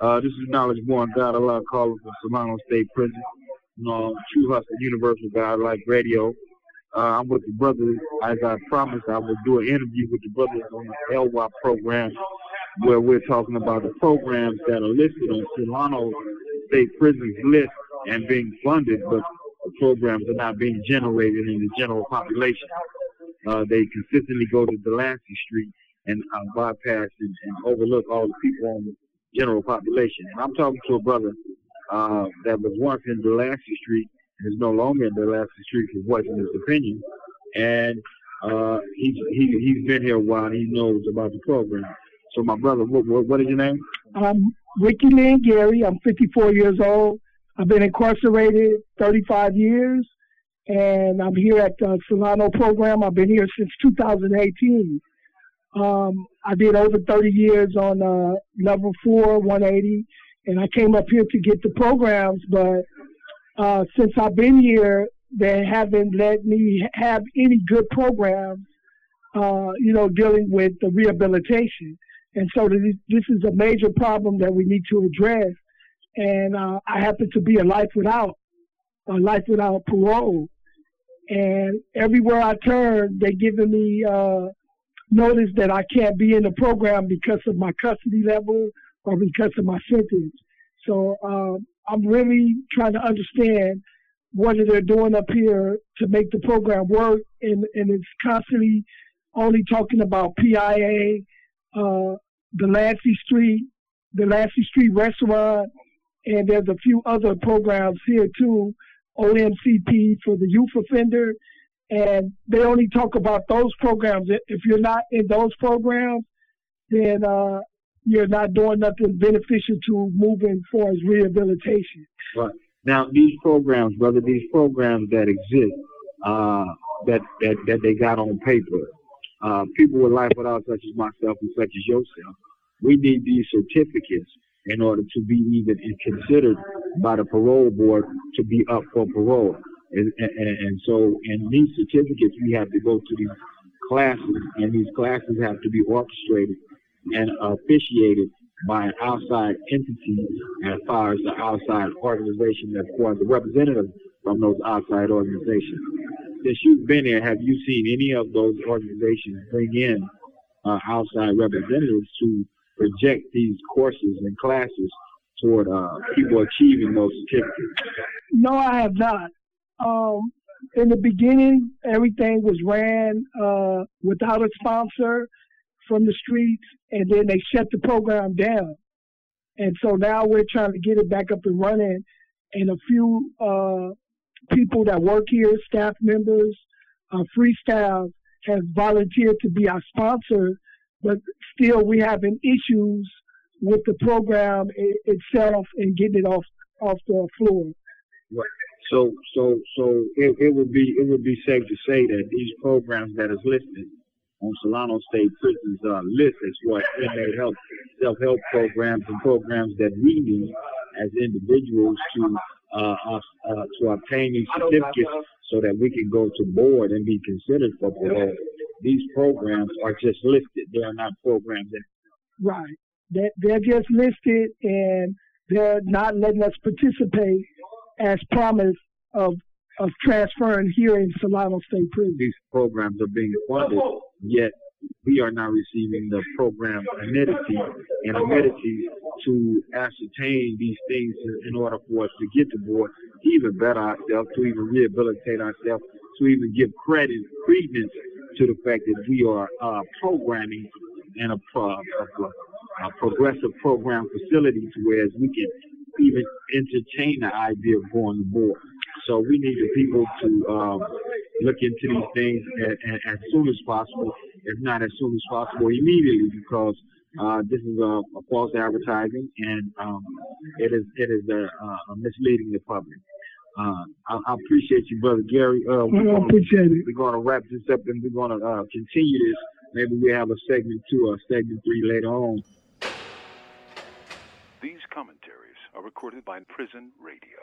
Uh, this is Knowledge Born God Allah calling from Solano State Prison. Uh, True Hustle Universal God Like Radio. Uh, I'm with the brothers. As I promised, I would do an interview with the brothers on the LY program where we're talking about the programs that are listed on Solano State Prison's list and being funded, but the programs are not being generated in the general population. Uh, they consistently go to Delancey Street and uh, bypass and, and, overlook all the people on the general population. And I'm talking to a brother uh, that was once in Delancey Street and is no longer in Delancey Street for voicing his opinion. And uh, he's he, he's been here a while. He knows about the program. So, my brother, what, what, what is your name? I'm Ricky Gary. I'm 54 years old. I've been incarcerated 35 years, and I'm here at the Solano program. I've been here since 2018. Um, I did over 30 years on uh, level four, 180, and I came up here to get the programs. But uh, since I've been here, they haven't let me have any good programs, uh, you know, dealing with the rehabilitation. And so this is a major problem that we need to address. And uh, I happen to be a life without, a life without parole. And everywhere I turn, they're giving me uh, notice that I can't be in the program because of my custody level or because of my sentence. So um, I'm really trying to understand what they're doing up here to make the program work, and, and it's constantly only talking about PIA, uh, the Delancey Street, the Delancey Street Restaurant, and there's a few other programs here too, OMCP for the youth offender, and they only talk about those programs. If you're not in those programs, then uh, you're not doing nothing beneficial to moving towards rehabilitation. Right. Now, these programs, brother, these programs that exist, uh, that, that, that they got on paper, uh, people with life without such as myself and such as yourself, we need these certificates in order to be even considered by the parole board to be up for parole. And, and, and so in these certificates, we have to go to these classes, and these classes have to be orchestrated and officiated by an outside entity as far as the outside organization that forms a representative from those outside organizations since you've been there, have you seen any of those organizations bring in uh, outside representatives to project these courses and classes toward uh, people achieving those certificates? No, I have not. Um, in the beginning, everything was ran uh, without a sponsor from the streets, and then they shut the program down. And so now we're trying to get it back up and running. And a few uh, people that work here, staff members, uh, free staff, have volunteered to be our sponsor, but still we're having issues with the program itself and getting it off off the floor. Right. So, so, so it, it would be it would be safe to say that these programs that is listed on Solano State Prison's uh, list as what inmate help self help programs and programs that we need as individuals to uh, uh, to obtain these certificates so that we can go to board and be considered for parole. These programs are just listed; they are not programs. That- Right. They're just listed, and they're not letting us participate as promised of of transferring here in Solano State Prison. These programs are being funded, yet we are not receiving the program amenity and amenities to ascertain these things in order for us to get to board, to even better ourselves, to even rehabilitate ourselves, to even give credit, credence to the fact that we are uh, programming in a, pro- a, a progressive program facility to whereas we can even entertain the idea of going to board. So we need the people to um, look into these things as, as soon as possible, if not as soon as possible, immediately, because uh, this is a, a, false advertising and um, it is it is a, a misleading the public. Uh, I, I, appreciate you, brother Gary. Uh, I appreciate it. We're going to wrap this up and we're going to uh, continue this. Maybe we have a segment two or segment three later on. These commentaries are recorded by Prison Radio.